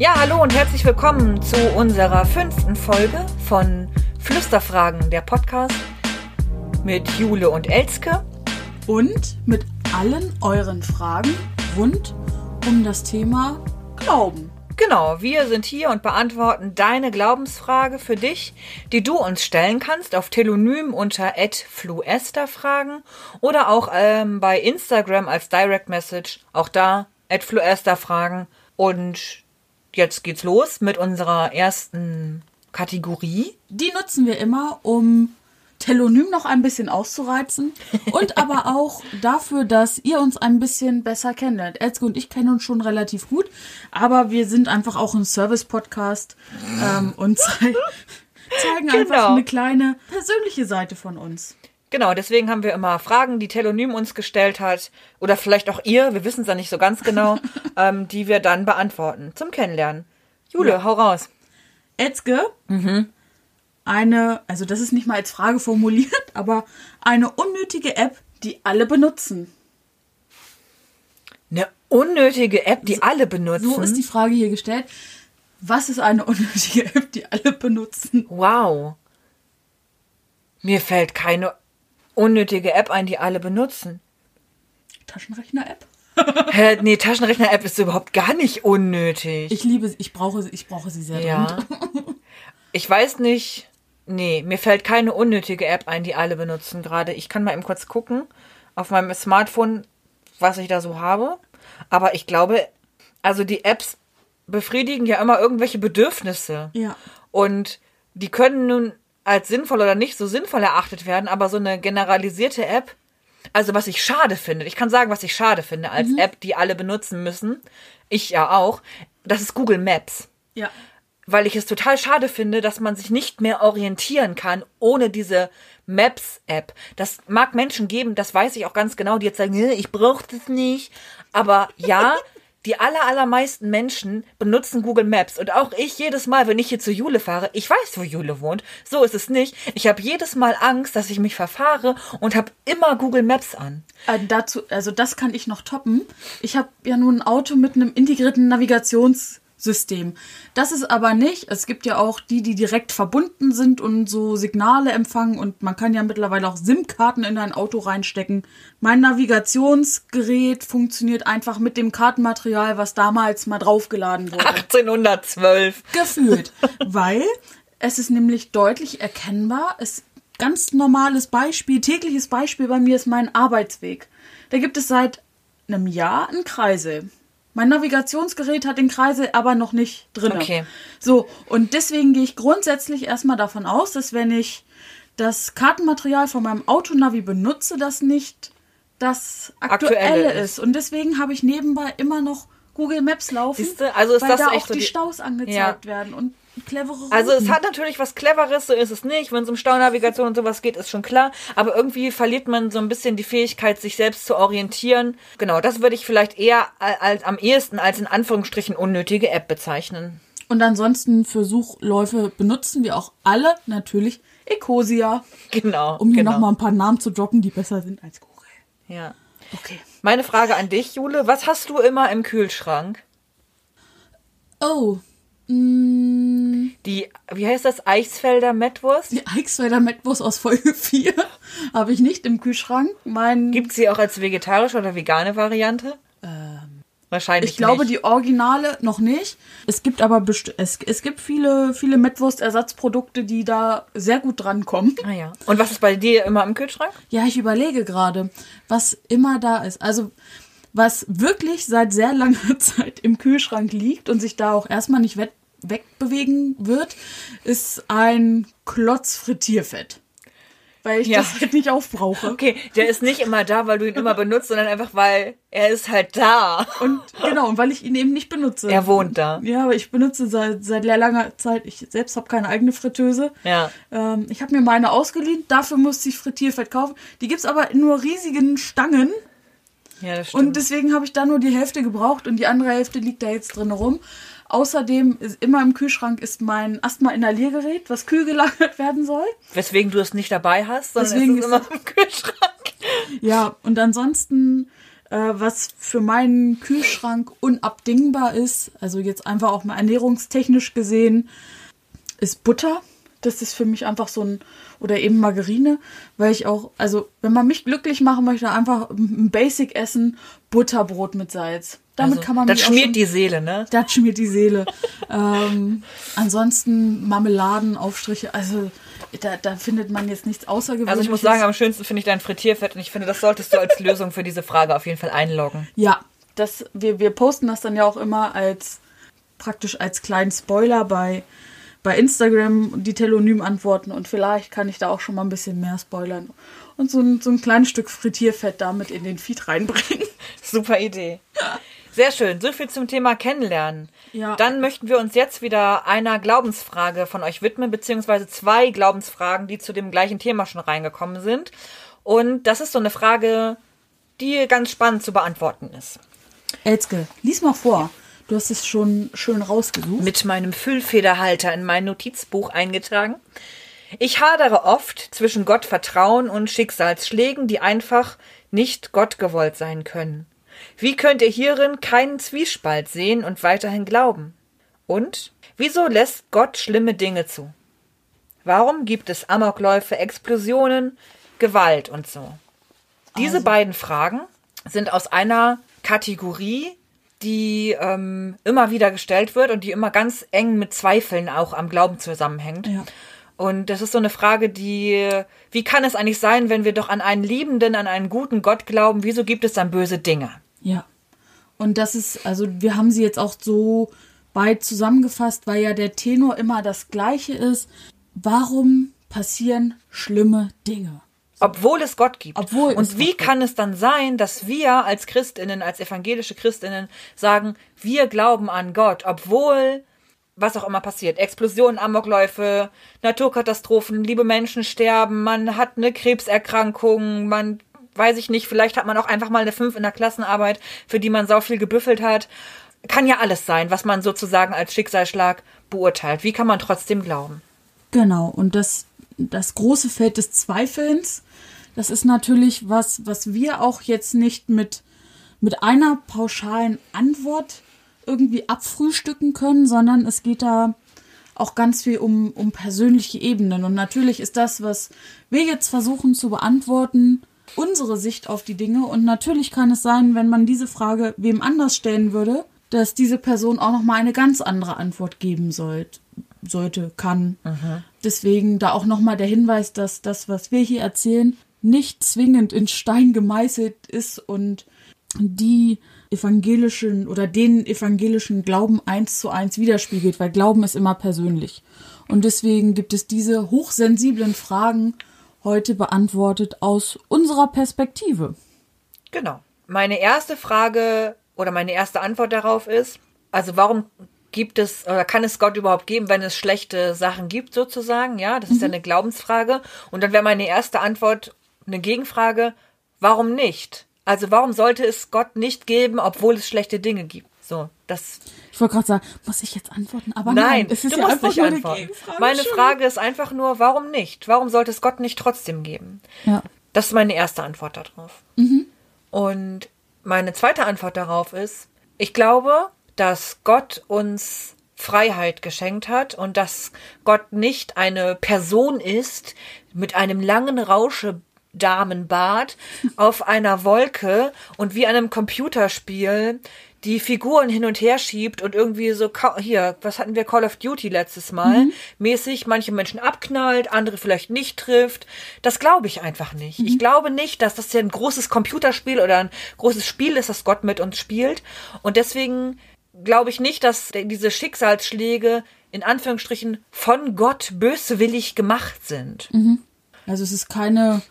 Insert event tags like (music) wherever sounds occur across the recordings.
Ja, hallo und herzlich willkommen zu unserer fünften Folge von Flüsterfragen, der Podcast mit Jule und Elske. Und mit allen euren Fragen rund um das Thema Glauben. Genau, wir sind hier und beantworten deine Glaubensfrage für dich, die du uns stellen kannst auf Telonym unter @fluesterfragen oder auch ähm, bei Instagram als Direct Message, auch da @fluesterfragen und jetzt geht's los mit unserer ersten Kategorie. Die nutzen wir immer, um Telonym noch ein bisschen auszureizen (laughs) und aber auch dafür, dass ihr uns ein bisschen besser kennenlernt. Elske und ich kennen uns schon relativ gut, aber wir sind einfach auch ein Service-Podcast ähm, und zei (laughs) zeigen einfach Genau. eine kleine persönliche Seite von uns. Genau, deswegen haben wir immer Fragen, die Telonym uns gestellt hat oder vielleicht auch ihr, wir wissen es ja nicht so ganz genau, (laughs) ähm, die wir dann beantworten zum Kennenlernen. Jule, Ja. hau raus. Elske, eine, also das ist nicht mal als Frage formuliert, (laughs) aber eine unnötige App, die alle benutzen. Eine unnötige App, die alle benutzen. So ist die Frage hier gestellt. Was ist eine (laughs) unnötige App, die alle benutzen? Wow. Mir fällt keine unnötige App ein, die alle benutzen. Taschenrechner-App? (laughs) Hä, nee, Taschenrechner-App ist überhaupt gar nicht unnötig. Ich liebe sie, ich brauche sie, ich brauche sie sehr ja. Ich weiß nicht. Nee, mir fällt keine unnötige App ein, die alle benutzen gerade. Ich kann mal eben kurz gucken auf meinem Smartphone, was ich da so habe. Aber ich glaube, also die Apps befriedigen ja immer irgendwelche Bedürfnisse. Ja. Und die können nun als sinnvoll oder nicht so sinnvoll erachtet werden, aber so eine generalisierte App, also was ich schade finde, ich kann sagen, was ich schade finde als App, die alle benutzen müssen, ich ja auch, das ist Google Maps. Ja. Weil ich es total schade finde, dass man sich nicht mehr orientieren kann ohne diese Maps-App. Das mag Menschen geben, das weiß ich auch ganz genau, die jetzt sagen, "Nee, ich brauche das nicht. Aber ja, (laughs) die aller, allermeisten Menschen benutzen Google Maps. Und auch ich jedes Mal, wenn ich hier zu Jule fahre, ich weiß, wo Jule wohnt. So ist es nicht. Ich habe jedes Mal Angst, dass ich mich verfahre und habe immer Google Maps an. Äh, dazu, also das kann ich noch toppen. Ich habe ja nun ein Auto mit einem integrierten Navigationssystem. Das ist aber nicht. Es gibt ja auch die, die direkt verbunden sind und so Signale empfangen und man kann ja mittlerweile auch SIM-Karten in ein Auto reinstecken. Mein Navigationsgerät funktioniert einfach mit dem Kartenmaterial, was damals mal draufgeladen wurde. 1812. gefühlt, weil es ist nämlich deutlich erkennbar. Es ganz normales Beispiel, tägliches Beispiel bei mir ist mein Arbeitsweg. Da gibt es seit einem Jahr einen Kreisel. Mein Navigationsgerät hat den Kreisel aber noch nicht drin. Okay. So, und deswegen gehe ich grundsätzlich erstmal davon aus, dass wenn ich das Kartenmaterial von meinem Autonavi benutze, das nicht das aktuelle, Aktuelle ist. Und deswegen habe ich nebenbei immer noch Google Maps laufen, Siehste, also ist weil das da echt auch so die die- Staus angezeigt werden und clevere Routen. Also es hat natürlich was Cleveres, so ist es nicht. Wenn es um Staunavigation und sowas geht, ist schon klar. Aber irgendwie verliert man so ein bisschen die Fähigkeit, sich selbst zu orientieren. Genau, das würde ich vielleicht eher als am ehesten als in Anführungsstrichen unnötige App bezeichnen. Und ansonsten für Suchläufe benutzen wir auch alle natürlich Ecosia, Genau. um hier genau. nochmal ein paar Namen zu droppen, die besser sind als Google. Ja. Okay. Meine Frage an dich, Jule, was hast du immer im Kühlschrank? Oh, mh, Die, wie heißt das, Eichsfelder Mettwurst? die Eichsfelder Mettwurst aus Folge (laughs) 4 habe ich nicht im Kühlschrank. Mein, Gibt sie auch als vegetarische oder vegane Variante? Wahrscheinlich ich glaube, nicht. die Originale noch nicht. Es gibt aber es, es gibt viele, viele Mettwurst-Ersatzprodukte, die da sehr gut drankommen. Ah ja. Und was ist bei dir immer im Kühlschrank? Ja, ich überlege gerade, was immer da ist. Also, was wirklich seit sehr langer (laughs) Zeit im Kühlschrank liegt und sich da auch erstmal nicht wegbewegen wird, ist ein Klotz Frittierfett. Weil ich Ja. das halt nicht aufbrauche. Okay, der ist nicht immer da, weil du ihn immer benutzt, sondern einfach, weil er ist halt da. Und genau, und weil ich ihn eben nicht benutze. Er wohnt da. Ja, aber ich benutze seit, seit sehr langer Zeit, ich selbst habe keine eigene Fritteuse. Ja. Ähm, ich habe mir meine ausgeliehen, dafür musste ich Frittierfett kaufen. Die gibt's aber in nur riesigen Stangen. Ja, das stimmt. Und deswegen habe ich da nur die Hälfte gebraucht und die andere Hälfte liegt da jetzt drin rum. Außerdem ist immer im Kühlschrank ist mein Asthma-Inhaliergerät, was kühl gelagert werden soll. Weswegen du es nicht dabei hast, sondern Deswegen es ist immer im Kühlschrank. Ja, und ansonsten, äh, was für meinen Kühlschrank unabdingbar ist, also jetzt einfach auch mal ernährungstechnisch gesehen, ist Butter. Das ist für mich einfach so ein, oder eben Margarine, weil ich auch, also wenn man mich glücklich machen möchte, einfach ein Basic essen, Butterbrot mit Salz. Damit Also, kann man das mich auch schmiert schon- die Seele, ne? das schmiert die Seele. (laughs) ähm, ansonsten Marmeladen, Aufstriche, also da, da findet man jetzt nichts Außergewöhnliches. Also ich muss sagen, am schönsten finde ich dein Frittierfett und ich finde, das solltest du als (laughs) Lösung für diese Frage auf jeden Fall einloggen. Ja, das, wir, wir posten das dann ja auch immer als praktisch als kleinen Spoiler bei, bei Instagram die Telonym-Antworten und vielleicht kann ich da auch schon mal ein bisschen mehr spoilern und so ein, so ein kleines Stück Frittierfett damit in den Feed reinbringen. (laughs) Super Idee. Sehr schön. So viel zum Thema Kennenlernen. Ja. Dann möchten wir uns jetzt wieder einer Glaubensfrage von euch widmen, beziehungsweise zwei Glaubensfragen, die zu dem gleichen Thema schon reingekommen sind. Und das ist so eine Frage, die ganz spannend zu beantworten ist. Elske, lies mal vor. Du hast es schon schön rausgesucht. Mit meinem Füllfederhalter in mein Notizbuch eingetragen. Ich hadere oft zwischen Gottvertrauen und Schicksalsschlägen, die einfach nicht Gott gewollt sein können. Wie könnt ihr hierin keinen Zwiespalt sehen und weiterhin glauben? Und wieso lässt Gott schlimme Dinge zu? Warum gibt es Amokläufe, Explosionen, Gewalt und so? Diese beiden Fragen sind aus einer Kategorie, die ähm, immer wieder gestellt wird und die immer ganz eng mit Zweifeln auch am Glauben zusammenhängt. Ja. Und das ist so eine Frage, die, wie kann es eigentlich sein, wenn wir doch an einen liebenden, an einen guten Gott glauben, wieso gibt es dann böse Dinge? Ja. Und das ist, also wir haben sie jetzt auch so weit zusammengefasst, weil ja der Tenor immer das gleiche ist. Warum passieren schlimme Dinge? Obwohl es Gott gibt. Obwohl und wie kann es dann sein, dass wir als Christinnen, als evangelische Christinnen sagen, wir glauben an Gott, obwohl was auch immer passiert, Explosionen, Amokläufe, Naturkatastrophen, liebe Menschen sterben, man hat eine Krebserkrankung, man weiß ich nicht, vielleicht hat man auch einfach mal eine 5 in der Klassenarbeit, für die man sau viel gebüffelt hat. Kann ja alles sein, was man sozusagen als Schicksalsschlag beurteilt. Wie kann man trotzdem glauben? Genau, und das, das große Feld des Zweifelns, das ist natürlich was, was wir auch jetzt nicht mit, mit einer pauschalen Antwort irgendwie abfrühstücken können, sondern es geht da auch ganz viel um, um persönliche Ebenen. Und natürlich ist das, was wir jetzt versuchen zu beantworten, unsere Sicht auf die Dinge. Und natürlich kann es sein, wenn man diese Frage wem anders stellen würde, dass diese Person auch noch mal eine ganz andere Antwort geben sollte, sollte, kann. Deswegen da auch noch mal der Hinweis, dass das, was wir hier erzählen, nicht zwingend in Stein gemeißelt ist und die evangelischen oder den evangelischen Glauben eins zu eins widerspiegelt, weil Glauben ist immer persönlich. Und deswegen gibt es diese hochsensiblen Fragen heute beantwortet aus unserer Perspektive. Genau. Meine erste Frage oder meine erste Antwort darauf ist, also warum gibt es oder kann es Gott überhaupt geben, wenn es schlechte Sachen gibt sozusagen? Ja, das ist ja eine Glaubensfrage. Und dann wäre meine erste Antwort eine Gegenfrage, warum nicht? Also warum sollte es Gott nicht geben, obwohl es schlechte Dinge gibt? So, das Ich wollte gerade sagen, muss ich jetzt antworten? Aber nein, Nein, es ist du ja musst einfach nicht antworten. Meine Schön. Frage ist einfach nur, warum nicht? Warum sollte es Gott nicht trotzdem geben? Ja. Das ist meine erste Antwort darauf. Mhm. Und meine zweite Antwort darauf ist, ich glaube, dass Gott uns Freiheit geschenkt hat und dass Gott nicht eine Person ist mit einem langen Rauschedamenbart (laughs) auf einer Wolke und wie einem Computerspiel die Figuren hin und her schiebt und irgendwie so, hier, was hatten wir Call of Duty letztes Mal, mäßig manche Menschen abknallt, andere vielleicht nicht trifft. Das glaube ich einfach nicht. Ich glaube nicht, dass das ja ein großes Computerspiel oder ein großes Spiel ist, das Gott mit uns spielt. Und deswegen glaube ich nicht, dass diese Schicksalsschläge in Anführungsstrichen von Gott böswillig gemacht sind. Also es ist keine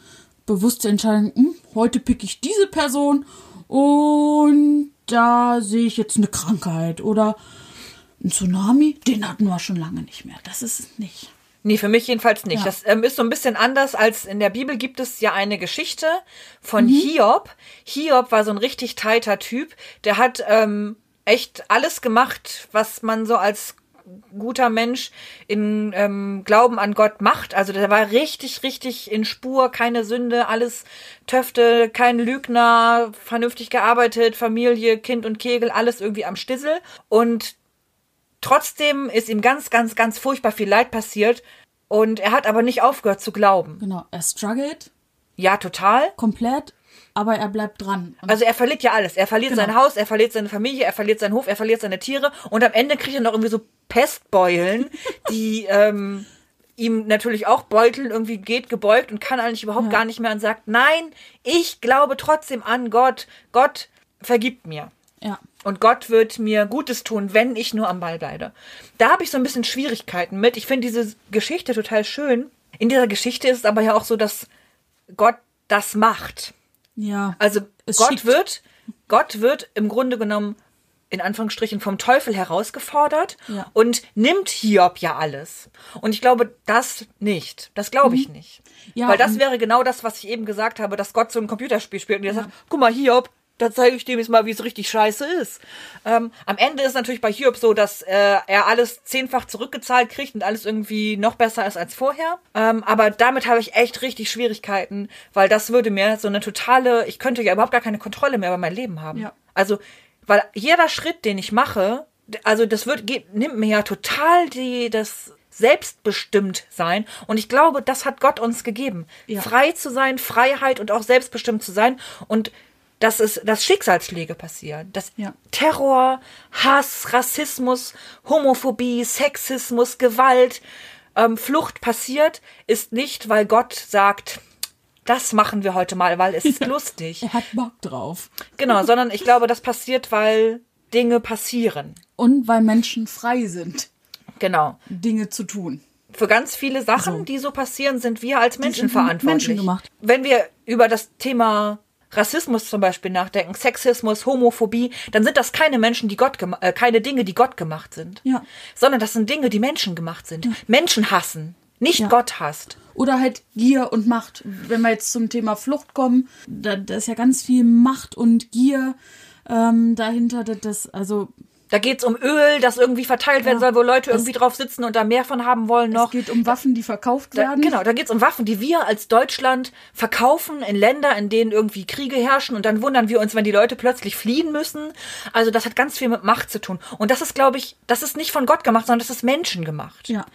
bewusste Entscheidung, hm, heute pick ich diese Person und da sehe ich jetzt eine Krankheit oder ein Tsunami, den hatten wir schon lange nicht mehr. Das ist es nicht. Nee, für mich jedenfalls nicht. Ja. Das ähm, ist so ein bisschen anders als in der Bibel gibt es ja eine Geschichte von Mhm. Hiob. Hiob war so ein richtig tighter Typ. Der hat ähm, echt alles gemacht, was man so als guter Mensch in ähm, Glauben an Gott macht. Also der war richtig, richtig in Spur, keine Sünde, alles Töfte, kein Lügner, vernünftig gearbeitet, Familie, Kind und Kegel, alles irgendwie am Stissel. Und trotzdem ist ihm ganz, ganz, ganz furchtbar viel Leid passiert. Und er hat aber nicht aufgehört zu glauben. Genau, er struggelt Ja, total. komplett, aber er bleibt dran. Und Also er verliert ja alles. Er verliert Genau. sein Haus, er verliert seine Familie, er verliert seinen Hof, er verliert seine Tiere und am Ende kriegt er noch irgendwie so Pestbeulen, (laughs) die ähm, ihm natürlich auch beuteln, irgendwie geht gebeugt und kann eigentlich überhaupt gar nicht mehr und sagt, nein, ich glaube trotzdem an Gott. Gott vergibt mir. ja, Und Gott wird mir Gutes tun, wenn ich nur am Ball bleibe. Da habe ich so ein bisschen Schwierigkeiten mit. Ich finde diese Geschichte total schön. In dieser Geschichte ist es aber ja auch so, dass Gott das macht. Ja. Also Gott schickt. wird, Gott wird im Grunde genommen in Anführungsstrichen vom Teufel herausgefordert Ja. und nimmt Hiob ja alles. Und ich glaube das nicht. Das glaube ich nicht. Mhm. Ja, Weil das wäre genau das, was ich eben gesagt habe, dass Gott so ein Computerspiel spielt und der sagt, guck mal, Hiob, da zeige ich dem jetzt mal, wie es richtig scheiße ist. Ähm, am Ende ist natürlich bei Hiob so, dass äh, er alles zehnfach zurückgezahlt kriegt und alles irgendwie noch besser ist als vorher. Ähm, aber damit habe ich echt richtig Schwierigkeiten, weil das würde mir so eine totale, ich könnte ja überhaupt gar keine Kontrolle mehr über mein Leben haben. Ja. Also, weil jeder Schritt, den ich mache, also das wird, geht, nimmt mir ja total die, das selbstbestimmt sein. Und ich glaube, das hat Gott uns gegeben. Ja. Frei zu sein, Freiheit und auch selbstbestimmt zu sein. Und dass es, dass Schicksalsschläge passieren. Dass Ja. Terror, Hass, Rassismus, Homophobie, Sexismus, Gewalt, ähm, Flucht passiert, ist nicht, weil Gott sagt, das machen wir heute mal, weil es (laughs) ist lustig. er hat Bock drauf. Genau, sondern ich glaube, das passiert, weil Dinge passieren. Und weil Menschen frei sind, Genau. Dinge zu tun. Für ganz viele Sachen, So. die so passieren, sind wir als Menschen verantwortlich. Menschen gemacht. Wenn wir über das Thema Rassismus zum Beispiel nachdenken, Sexismus, Homophobie, dann sind das keine Menschen, die Gott äh, keine Dinge, die Gott gemacht sind. Ja. Sondern das sind Dinge, die Menschen gemacht sind. Menschen hassen, nicht Ja. Gott hasst. Oder halt Gier und Macht. Wenn wir jetzt zum Thema Flucht kommen, da, da ist ja ganz viel Macht und Gier ähm, dahinter. Das, also Da geht's um Öl, das irgendwie verteilt werden soll, wo Leute irgendwie drauf sitzen und da mehr von haben wollen noch. es geht um Waffen, die verkauft Da, werden. genau, da geht's um Waffen, die wir als Deutschland verkaufen in Länder, in denen irgendwie Kriege herrschen und dann wundern wir uns, wenn die Leute plötzlich fliehen müssen. Also das hat ganz viel mit Macht zu tun. Und das ist, glaube ich, das ist nicht von Gott gemacht, sondern das ist Menschen gemacht. Ja.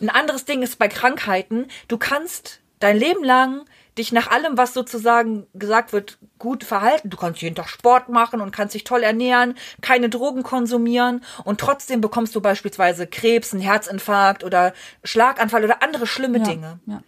Ein anderes Ding ist bei Krankheiten, du kannst dein Leben lang dich nach allem, was sozusagen gesagt wird, gut verhalten. Du kannst jeden Tag Sport machen und kannst dich toll ernähren, keine Drogen konsumieren und trotzdem bekommst du beispielsweise Krebs, einen Herzinfarkt oder Schlaganfall oder andere schlimme ja. Dinge. Ja.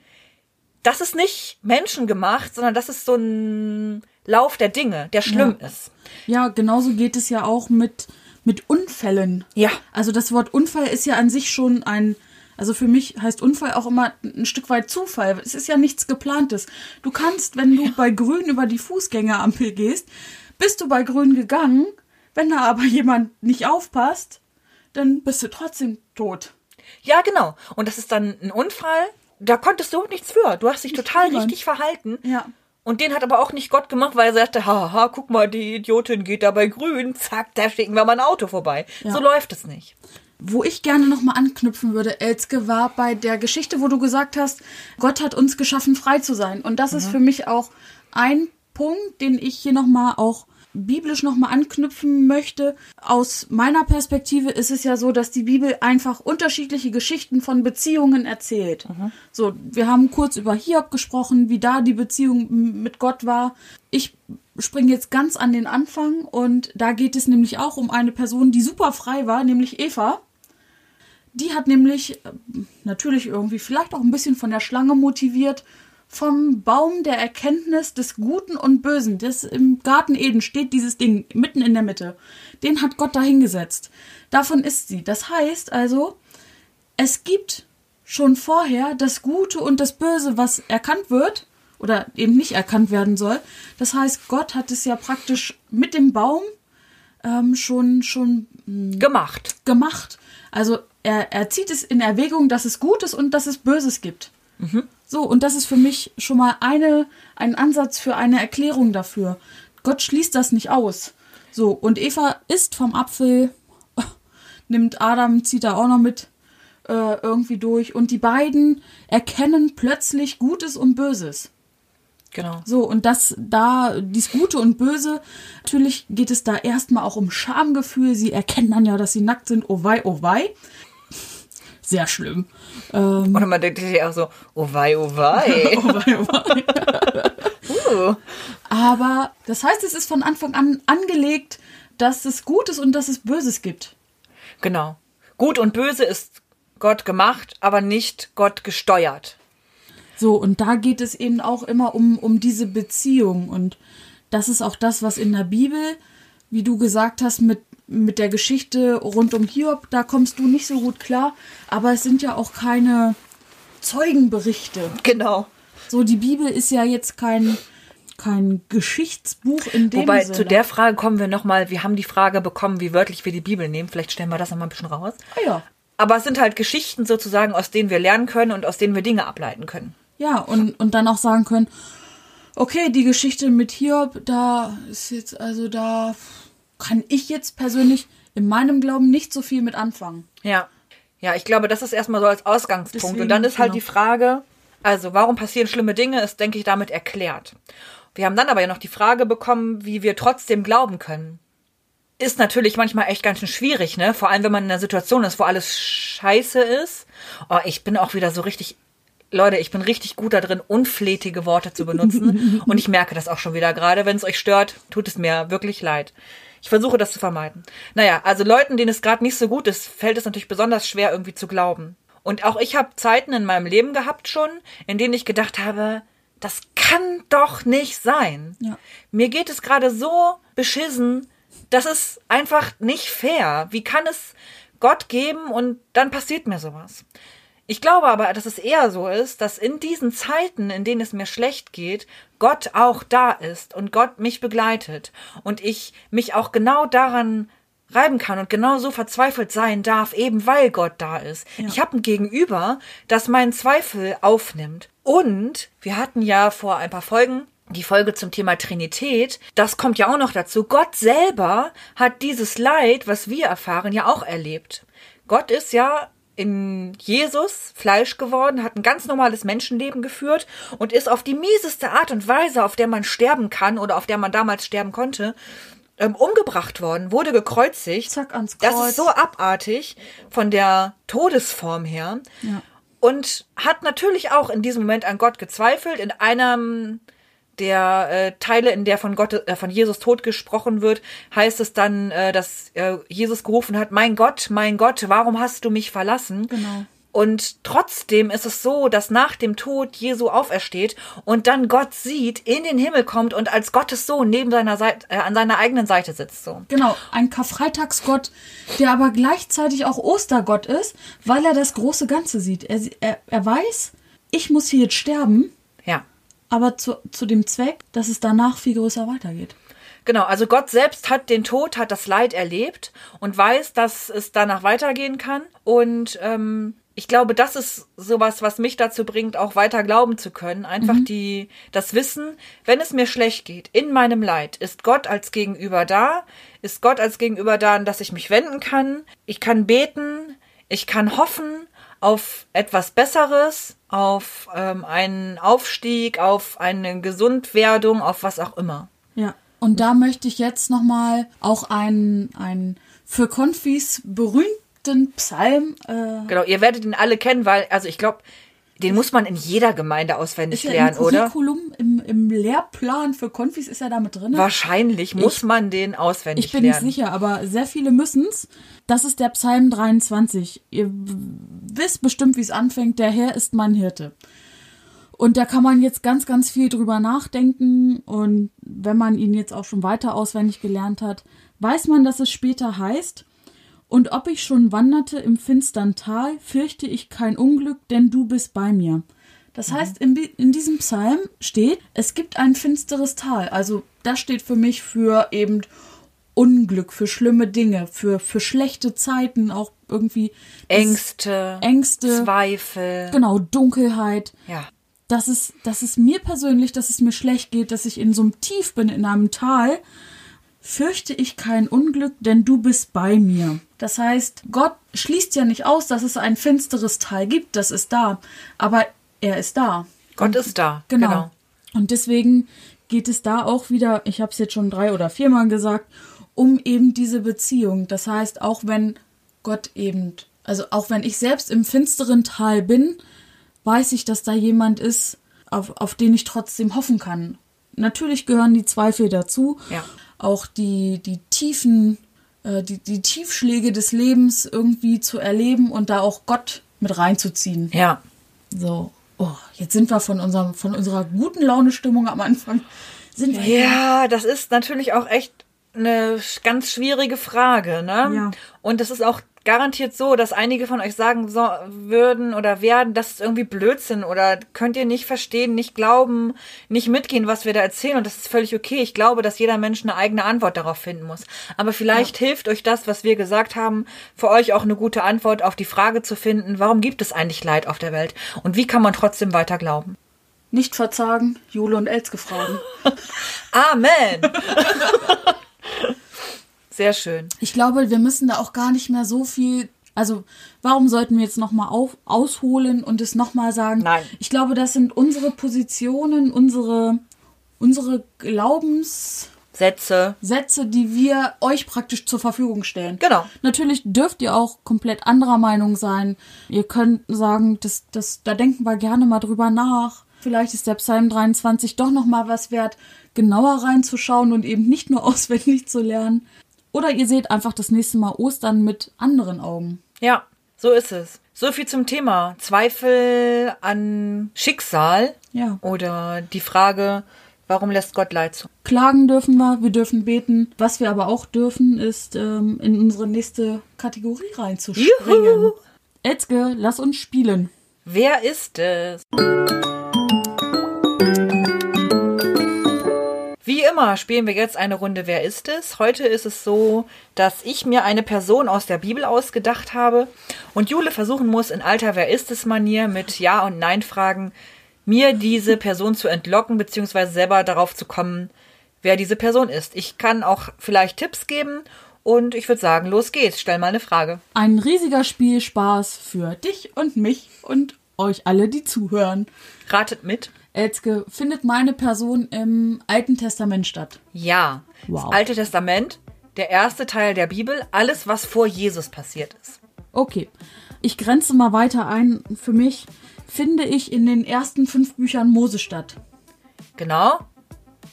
Das ist nicht menschengemacht, sondern das ist so ein Lauf der Dinge, der schlimm ist. ja, genauso geht es ja auch mit, mit Unfällen. Ja. Also das Wort Unfall ist ja an sich schon ein, also für mich heißt Unfall auch immer ein Stück weit Zufall. Es ist ja nichts geplantes. Du kannst, wenn du bei Grün über die Fußgängerampel gehst, bist du bei Grün gegangen. Wenn da aber jemand nicht aufpasst, dann bist du trotzdem tot. Ja, genau. Und das ist dann ein Unfall. Da konntest du nichts für. Du hast dich total niemand. richtig verhalten. Ja. Und den hat aber auch nicht Gott gemacht, weil er sagte, haha, guck mal, die Idiotin geht da bei grün, zack, da schicken wir mal ein Auto vorbei. Ja. So läuft es nicht. Wo ich gerne nochmal anknüpfen würde, Elske, war bei der Geschichte, wo du gesagt hast, Gott hat uns geschaffen, frei zu sein. Und das ist für mich auch ein Punkt, den ich hier nochmal auch biblisch nochmal anknüpfen möchte. Aus meiner Perspektive ist es ja so, dass die Bibel einfach unterschiedliche Geschichten von Beziehungen erzählt. So, wir haben kurz über Hiob gesprochen, wie da die Beziehung mit Gott war. Ich springe jetzt ganz an den Anfang und da geht es nämlich auch um eine Person, die super frei war, nämlich Eva. Die hat nämlich äh, natürlich irgendwie vielleicht auch ein bisschen von der Schlange motiviert, vom Baum der Erkenntnis des Guten und Bösen, das im Garten Eden steht dieses Ding mitten in der Mitte. Den hat Gott da hingesetzt. Davon ist sie. Das heißt also, es gibt schon vorher das Gute und das Böse, was erkannt wird oder eben nicht erkannt werden soll. Das heißt, Gott hat es ja praktisch mit dem Baum ähm, schon schon Gemacht. gemacht. Also er, er zieht es in Erwägung, dass es Gutes und dass es Böses gibt. So, und das ist für mich schon mal eine, ein Ansatz für eine Erklärung dafür. Gott schließt das nicht aus. So, und Eva isst vom Apfel, (laughs) nimmt Adam, zieht er auch noch mit äh, irgendwie durch. Und die beiden erkennen plötzlich Gutes und Böses. Genau. So, und das da, dies Gute und Böse, natürlich geht es da erstmal auch um Schamgefühl. Sie erkennen dann ja, dass sie nackt sind. Oh wei, oh wei. Sehr schlimm. Ähm, Und man denkt sich auch so, oh wei, oh wei. (laughs) oh wei, oh wei. (laughs) Uh. Aber das heißt, es ist von Anfang an angelegt, dass es Gutes und dass es Böses gibt. Genau. Gut und böse ist Gott gemacht, aber nicht Gott gesteuert. So, und da geht es eben auch immer um, um diese Beziehung. Und das ist auch das, was in der Bibel, wie du gesagt hast, mit, mit der Geschichte rund um Hiob, da kommst du nicht so gut klar. Aber es sind ja auch keine Zeugenberichte. Genau. So, die Bibel ist ja jetzt kein, kein Geschichtsbuch in dem Wobei, Sinne. zu der Frage kommen wir nochmal. Wir haben die Frage bekommen, wie wörtlich wir die Bibel nehmen. Vielleicht stellen wir das nochmal ein bisschen raus. ah, ja. Aber es sind halt Geschichten sozusagen, aus denen wir lernen können und aus denen wir Dinge ableiten können. Ja, und, und dann auch sagen können, okay, die Geschichte mit Hiob, da ist jetzt, also da kann ich jetzt persönlich in meinem Glauben nicht so viel mit anfangen. Ja. Ja, ich glaube, das ist erstmal so als Ausgangspunkt. Deswegen, und dann ist halt genau. die Frage, also warum passieren schlimme Dinge, ist, denke ich, damit erklärt. Wir haben dann aber ja noch die Frage bekommen, wie wir trotzdem glauben können. Ist natürlich manchmal echt ganz schön schwierig, ne? Vor allem, wenn man in einer Situation ist, wo alles scheiße ist. Oh, ich bin auch wieder so richtig, Leute, ich bin richtig gut da drin, unflätige Worte zu benutzen. (laughs) und ich merke das auch schon wieder gerade. Wenn es euch stört, tut es mir wirklich leid. Ich versuche das zu vermeiden. Naja, also Leuten, denen es gerade nicht so gut ist, fällt es natürlich besonders schwer, irgendwie zu glauben. Und auch ich habe Zeiten in meinem Leben gehabt schon, in denen ich gedacht habe, das kann doch nicht sein. Ja. Mir geht es gerade so beschissen, das ist einfach nicht fair. Wie kann es Gott geben und dann passiert mir sowas? Ich glaube aber, dass es eher so ist, dass in diesen Zeiten, in denen es mir schlecht geht, Gott auch da ist und Gott mich begleitet und ich mich auch genau daran reiben kann und genau so verzweifelt sein darf, eben weil Gott da ist. Ich habe ein Gegenüber, das meinen Zweifel aufnimmt. Und wir hatten ja vor ein paar Folgen die Folge zum Thema Trinität, das kommt ja auch noch dazu. Gott selber hat dieses Leid, was wir erfahren, ja auch erlebt. Gott ist ja in Jesus Fleisch geworden, hat ein ganz normales Menschenleben geführt und ist auf die mieseste Art und Weise, auf der man sterben kann oder auf der man damals sterben konnte, ähm, umgebracht worden, wurde gekreuzigt. Zack, ans Das Kreuz. ist so abartig von der Todesform her. Ja. Und hat natürlich auch in diesem Moment an Gott gezweifelt. In einem der äh, Teile, in der von Gott, äh, von Jesus Tod gesprochen wird, heißt es dann, äh, dass äh, Jesus gerufen hat: Mein Gott, mein Gott, warum hast du mich verlassen? Genau. Und trotzdem ist es so, dass nach dem Tod Jesu aufersteht und dann Gott sieht, in den Himmel kommt und als Gottes Sohn neben seiner Seite, äh, an seiner eigenen Seite sitzt. So. Genau, ein Karfreitagsgott, der aber gleichzeitig auch Ostergott ist, weil er das große Ganze sieht. Er, er, er weiß, ich muss hier jetzt sterben, Ja. Aber zu, zu dem Zweck, dass es danach viel größer weitergeht. Genau, also Gott selbst hat den Tod, hat das Leid erlebt und weiß, dass es danach weitergehen kann. Und ähm, ich glaube, das ist sowas, was mich dazu bringt, auch weiter glauben zu können. Einfach die, das Wissen, wenn es mir schlecht geht, in meinem Leid, ist Gott als Gegenüber da, ist Gott als Gegenüber da, an das ich mich wenden kann. Ich kann beten, ich kann hoffen auf etwas Besseres, auf ähm, einen Aufstieg, auf eine Gesundwerdung, auf was auch immer. Ja. Und da möchte ich jetzt nochmal auch einen, einen für Konfis berühmten Psalm. Äh, Genau, ihr werdet ihn alle kennen, weil, also ich glaube, den muss man in jeder Gemeinde auswendig ist ja lernen, im oder? Curriculum, im, im Lehrplan für Konfis ist er da mit drin. Wahrscheinlich muss Ich- man den auswendig Ich bin lernen. nicht sicher, aber sehr viele müssen's. Das ist der Psalm 23. Ihr wisst bestimmt, wie es anfängt. Der Herr ist mein Hirte. Und da kann man jetzt ganz, ganz viel drüber nachdenken. Und wenn man ihn jetzt auch schon weiter auswendig gelernt hat, weiß man, dass es später heißt, und ob ich schon wanderte im finstern Tal, fürchte ich kein Unglück, denn du bist bei mir. Das heißt, in, in diesem Psalm steht, es gibt ein finsteres Tal. Also das steht für mich für eben Unglück, für schlimme Dinge, für, für schlechte Zeiten, auch irgendwie Ängste, Ängste, Zweifel. genau, Dunkelheit. Ja. Dass es, dass es mir persönlich, dass es mir schlecht geht, dass ich in so einem Tief bin, in einem Tal, fürchte ich kein Unglück, denn du bist bei mir. Das heißt, Gott schließt ja nicht aus, dass es ein finsteres Tal gibt, das ist da, aber er ist da. Gott ist da. Genau. genau. Und deswegen geht es da auch wieder, ich habe es jetzt schon drei oder viermal gesagt, um eben diese Beziehung. Das heißt, auch wenn Gott eben, also auch wenn ich selbst im finsteren Tal bin, weiß ich, dass da jemand ist, auf, auf den ich trotzdem hoffen kann. Natürlich gehören die Zweifel dazu, Ja. Auch die, die tiefen, äh, die, die Tiefschläge des Lebens irgendwie zu erleben und da auch Gott mit reinzuziehen. Ja. So, oh, jetzt sind wir von, unserem, von unserer guten Laune-Stimmung am Anfang. Sind wir Ja, das ist natürlich auch echt eine ganz schwierige Frage, ne? Ja. Und es ist auch garantiert so, dass einige von euch sagen so, würden oder werden, das ist irgendwie Blödsinn oder könnt ihr nicht verstehen, nicht glauben, nicht mitgehen, was wir da erzählen und das ist völlig okay. Ich glaube, dass jeder Mensch eine eigene Antwort darauf finden muss. Aber vielleicht hilft euch das, was wir gesagt haben, für euch auch eine gute Antwort auf die Frage zu finden, warum gibt es eigentlich Leid auf der Welt und wie kann man trotzdem weiter glauben? nicht verzagen, Jule und Elske fragen. (laughs) Amen. (laughs) Sehr schön. Ich glaube, wir müssen da auch gar nicht mehr so viel. Also, warum sollten wir jetzt nochmal ausholen und es nochmal sagen? Nein. Ich glaube, das sind unsere Positionen, unsere, unsere Glaubenssätze, Sätze. die wir euch praktisch zur Verfügung stellen. Genau. Natürlich dürft ihr auch komplett anderer Meinung sein. Ihr könnt sagen, das, das, da denken wir gerne mal drüber nach. Vielleicht ist der Psalm 23 doch nochmal was wert, genauer reinzuschauen und eben nicht nur (laughs) auswendig zu lernen. Oder ihr seht einfach das nächste Mal Ostern mit anderen Augen. Ja, so ist es. So viel zum Thema Zweifel an Schicksal Ja. oder die Frage, warum lässt Gott Leid zu? Klagen dürfen wir, wir dürfen beten. Was wir aber auch dürfen, ist ähm, in unsere nächste Kategorie reinzuspringen. Juhu! Etzke, lass uns spielen. Wer ist es? Immer spielen wir jetzt eine Runde Wer ist es? Heute ist es so, dass ich mir eine Person aus der Bibel ausgedacht habe und Jule versuchen muss, in alter Wer ist es Manier mit Ja- und Nein-Fragen mir diese Person zu entlocken, beziehungsweise selber darauf zu kommen, wer diese Person ist. Ich kann auch vielleicht Tipps geben und ich würde sagen, los geht's. Stell mal eine Frage. Ein riesiger Spielspaß für dich und mich und euch alle, die zuhören. Ratet mit. Elzke, findet meine Person im Alten Testament statt? Ja. Wow. Das Alte Testament, der erste Teil der Bibel, alles, was vor Jesus passiert ist. Okay. Ich grenze mal weiter ein. Für mich finde ich in den ersten fünf Büchern Mose statt. Genau.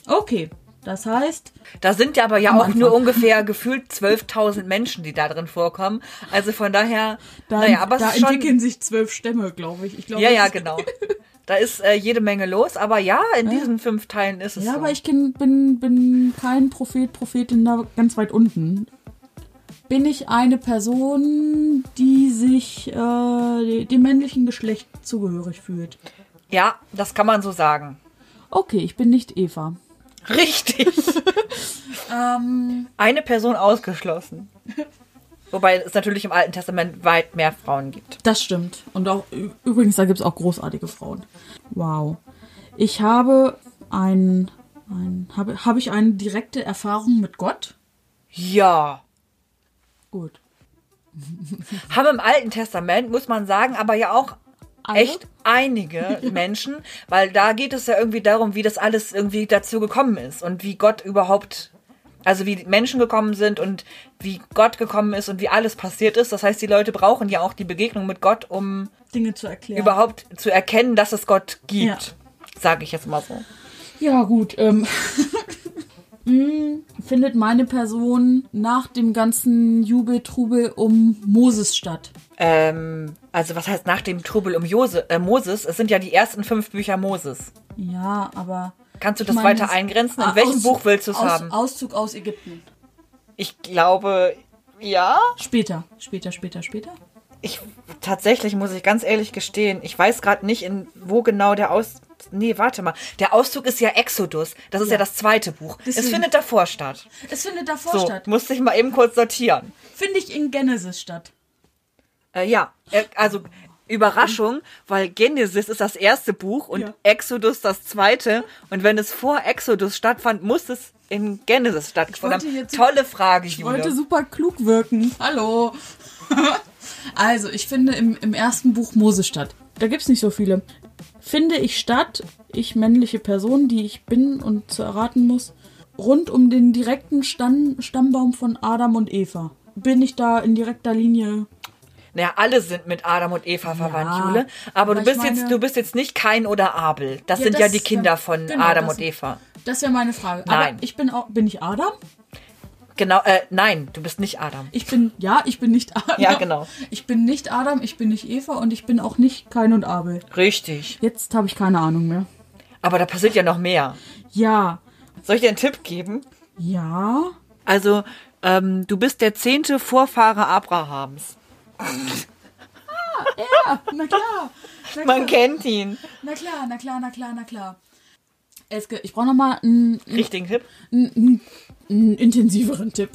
Okay. Das heißt, Da sind ja aber ja auch nur ungefähr gefühlt 12.000 Menschen, die da drin vorkommen. Also von daher, da, naja, aber da es ist schon, entwickeln sich zwölf Stämme, glaube ich. ich glaube, ja, ja, genau. (laughs) Da ist äh, jede Menge los, aber ja, in diesen fünf Teilen ist es Ja, so. aber ich kenn, bin, bin kein Prophet, Prophetin da ganz weit unten. Bin ich eine Person, die sich äh, dem männlichen Geschlecht zugehörig fühlt? ja, das kann man so sagen. Okay, ich bin nicht Eva. Richtig. (laughs) Ähm, Eine Person ausgeschlossen. Wobei es natürlich im Alten Testament weit mehr Frauen gibt. das stimmt. Und auch übrigens, da gibt es auch großartige Frauen. Wow. Ich habe ein, ein habe, habe ich eine direkte Erfahrung mit Gott? Ja. Gut. Haben im Alten Testament, muss man sagen, aber ja auch Alle? echt einige (laughs) Menschen, weil da geht es ja irgendwie darum, wie das alles irgendwie dazu gekommen ist und wie Gott überhaupt, also wie die Menschen gekommen sind und wie Gott gekommen ist und wie alles passiert ist. Das heißt, die Leute brauchen ja auch die Begegnung mit Gott, um Dinge zu erklären. überhaupt zu erkennen, dass es Gott gibt. Ja. Sage ich jetzt mal so. Ja, gut. Ähm, (laughs) mm, findet meine Person nach dem ganzen Jubel-Trubel um Moses statt? Ähm, also was heißt nach dem Trubel um Jose, äh, Moses? Es sind ja die ersten fünf Bücher Moses. Ja, aber. Kannst du das meine, weiter eingrenzen? In Ah, welchem Auszug- Buch willst du es aus, haben? Auszug aus Ägypten. Ich glaube, ja. Später, später, später, später. Ich tatsächlich muss ich ganz ehrlich gestehen, ich weiß gerade nicht, in wo genau der Aus. Nee, warte mal. Der Auszug ist ja Exodus. Das ist ja, Ja. das zweite Buch. Es Deswegen. findet davor statt. Es findet davor So, statt. musste ich mal eben kurz sortieren. Finde ich in Genesis statt. Äh, ja, äh, also Überraschung, weil Genesis ist das erste Buch und Ja. Exodus das zweite. Und wenn es vor Exodus stattfand, muss es in Genesis stattgefunden haben. Tolle Frage, Ich Jule. wollte super klug wirken. Hallo. (laughs) also, ich finde im, im ersten Buch Mose statt. Da gibt's nicht so viele. Finde ich statt, ich männliche Person, die ich bin und zu erraten muss, rund um den direkten Stamm, Stammbaum von Adam und Eva. Bin ich da in direkter Linie? Naja, alle sind mit Adam und Eva verwandt, Jule. Aber, aber du bist meine- jetzt, du bist jetzt nicht Kain oder Abel. Das Ja, sind das- ja die Kinder von genau, Adam und Eva. Das wäre meine Frage. Nein. Aber ich bin auch, bin ich Adam? Genau, äh, nein, du bist nicht Adam. Ich bin, ja, ich bin nicht Adam. Ja, genau. Ich bin nicht Adam, ich bin nicht Eva und ich bin auch nicht Kain und Abel. Richtig. Jetzt habe ich keine Ahnung mehr. Aber da passiert ja noch mehr. Ja. Soll ich dir einen Tipp geben? Ja. Also, ähm, du bist der zehnte Vorfahre Abrahams. Ja, na klar. Na Man klar, kennt ihn. na klar, na klar, na klar, na klar. Elske, ich brauche nochmal einen, Richtigen Tipp. einen, einen intensiveren Tipp.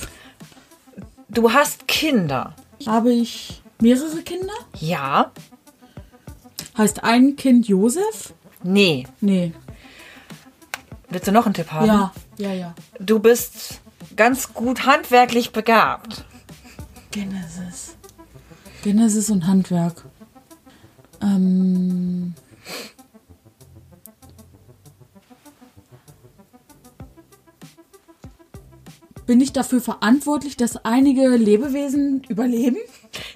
Du hast Kinder. Habe ich mehrere Kinder? Ja. Heißt ein Kind Josef? Nee. Nee. Willst du noch einen Tipp haben? Ja, ja, ja. Du bist ganz gut handwerklich begabt. Genesis. Genesis und Handwerk. Ähm. Bin ich dafür verantwortlich, dass einige Lebewesen überleben?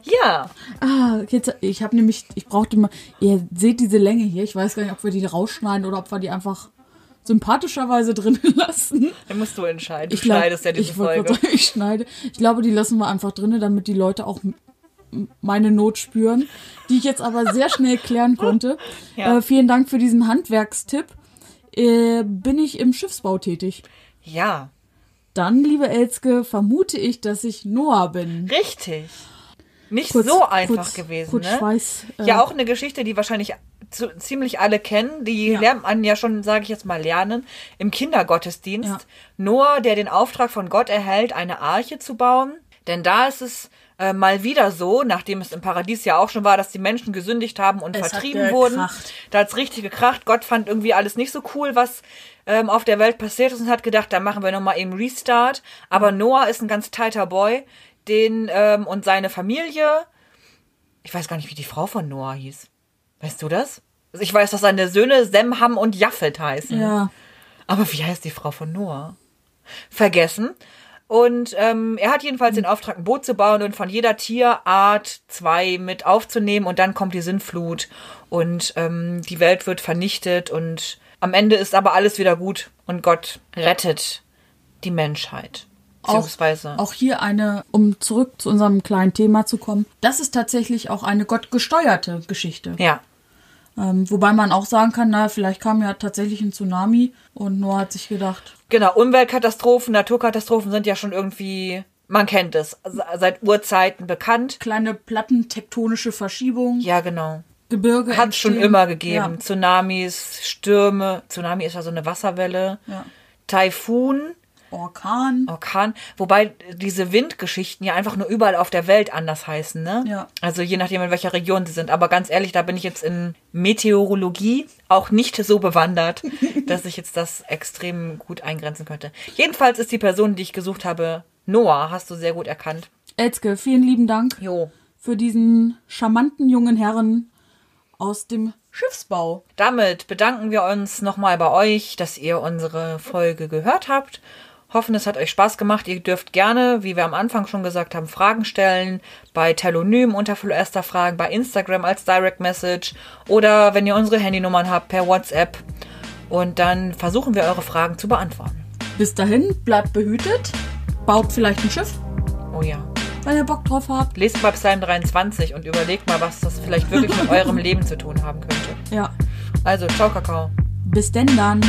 Ja. Ah, jetzt, ich habe nämlich, ich brauchte mal, ihr seht diese Länge hier, ich weiß gar nicht, ob wir die rausschneiden oder ob wir die einfach sympathischerweise drin (laughs) lassen. Dann musst du entscheiden. Du Ich glaub- schneidest ja diese ich Folge. sagen, ich schneide. Ich glaube, die lassen wir einfach drin, damit die Leute auch meine Not spüren, die ich jetzt aber sehr schnell klären konnte. (laughs) Ja. Äh, vielen Dank für diesen Handwerkstipp. Äh, bin ich im Schiffsbau tätig? Ja. Dann, liebe Elske, vermute ich, dass ich Noah bin. Richtig. Nicht Kurz- so einfach kurz- gewesen, kurz ne? Schweiß, äh, Ja, auch eine Geschichte, die wahrscheinlich zu, ziemlich alle kennen. Die Ja. lernt man ja schon, sage ich jetzt mal, lernen im Kindergottesdienst. Ja. Noah, der den Auftrag von Gott erhält, eine Arche zu bauen. Denn da ist es äh, mal wieder so, nachdem es im Paradies ja auch schon war, dass die Menschen gesündigt haben und Es hat vertrieben wurden. Da hat's richtig gekracht. Gott fand irgendwie alles nicht so cool, was ähm, auf der Welt passiert ist und hat gedacht, da machen wir nochmal eben Restart. Aber Noah ist ein ganz tighter Boy, den ähm, und seine Familie. Ich weiß gar nicht, wie die Frau von Noah hieß. Weißt du das? Also ich weiß, dass seine Söhne Sem, Ham und Japheth heißen. Ja. Aber wie heißt die Frau von Noah? Vergessen. Und ähm, er hat jedenfalls den Auftrag, ein Boot zu bauen und von jeder Tierart zwei mit aufzunehmen. Und dann kommt die Sintflut und ähm, die Welt wird vernichtet. Und am Ende ist aber alles wieder gut und Gott rettet die Menschheit. Beziehungsweise. Auch, auch hier eine, um zurück zu unserem kleinen Thema zu kommen, das ist tatsächlich auch eine gottgesteuerte Geschichte. ja. Ähm, wobei man auch sagen kann, na, vielleicht kam ja tatsächlich ein Tsunami und Noah hat sich gedacht, Genau, Umweltkatastrophen, Naturkatastrophen sind ja schon irgendwie, man kennt es, se- seit Urzeiten bekannt. kleine plattentektonische Verschiebung, Ja, genau. Gebirge. Hat schon entstehen. immer gegeben. Tsunamis, Stürme. Tsunami ist ja so eine Wasserwelle. Ja. Taifun, Ja. Orkan. Orkan. Wobei diese Windgeschichten ja einfach nur überall auf der Welt anders heißen, ne? Ja. Also je nachdem, in welcher Region sie sind. Aber ganz ehrlich, da bin ich jetzt in Meteorologie auch nicht so bewandert, (laughs) dass ich jetzt das extrem gut eingrenzen könnte. Jedenfalls ist die Person, die ich gesucht habe, Noah, hast du sehr gut erkannt. Elske, vielen lieben Dank Jo. für diesen charmanten jungen Herren aus dem Schiffsbau. Damit bedanken wir uns nochmal bei euch, dass ihr unsere Folge gehört habt. Hoffen, es hat euch Spaß gemacht. Ihr dürft gerne, wie wir am Anfang schon gesagt haben, Fragen stellen. Bei Telonym unter Fluester Fragen, bei Instagram als Direct Message oder wenn ihr unsere Handynummern habt, per WhatsApp. Und dann versuchen wir eure Fragen zu beantworten. Bis dahin, bleibt behütet, baut vielleicht ein Schiff, Oh ja. wenn ihr Bock drauf habt. Lest mal Psalm 23 und überlegt mal, was das vielleicht wirklich mit (laughs) eurem Leben zu tun haben könnte. Ja, Also, ciao, Kakao. bis denn dann.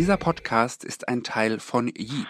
Dieser Podcast ist ein Teil von Yeet.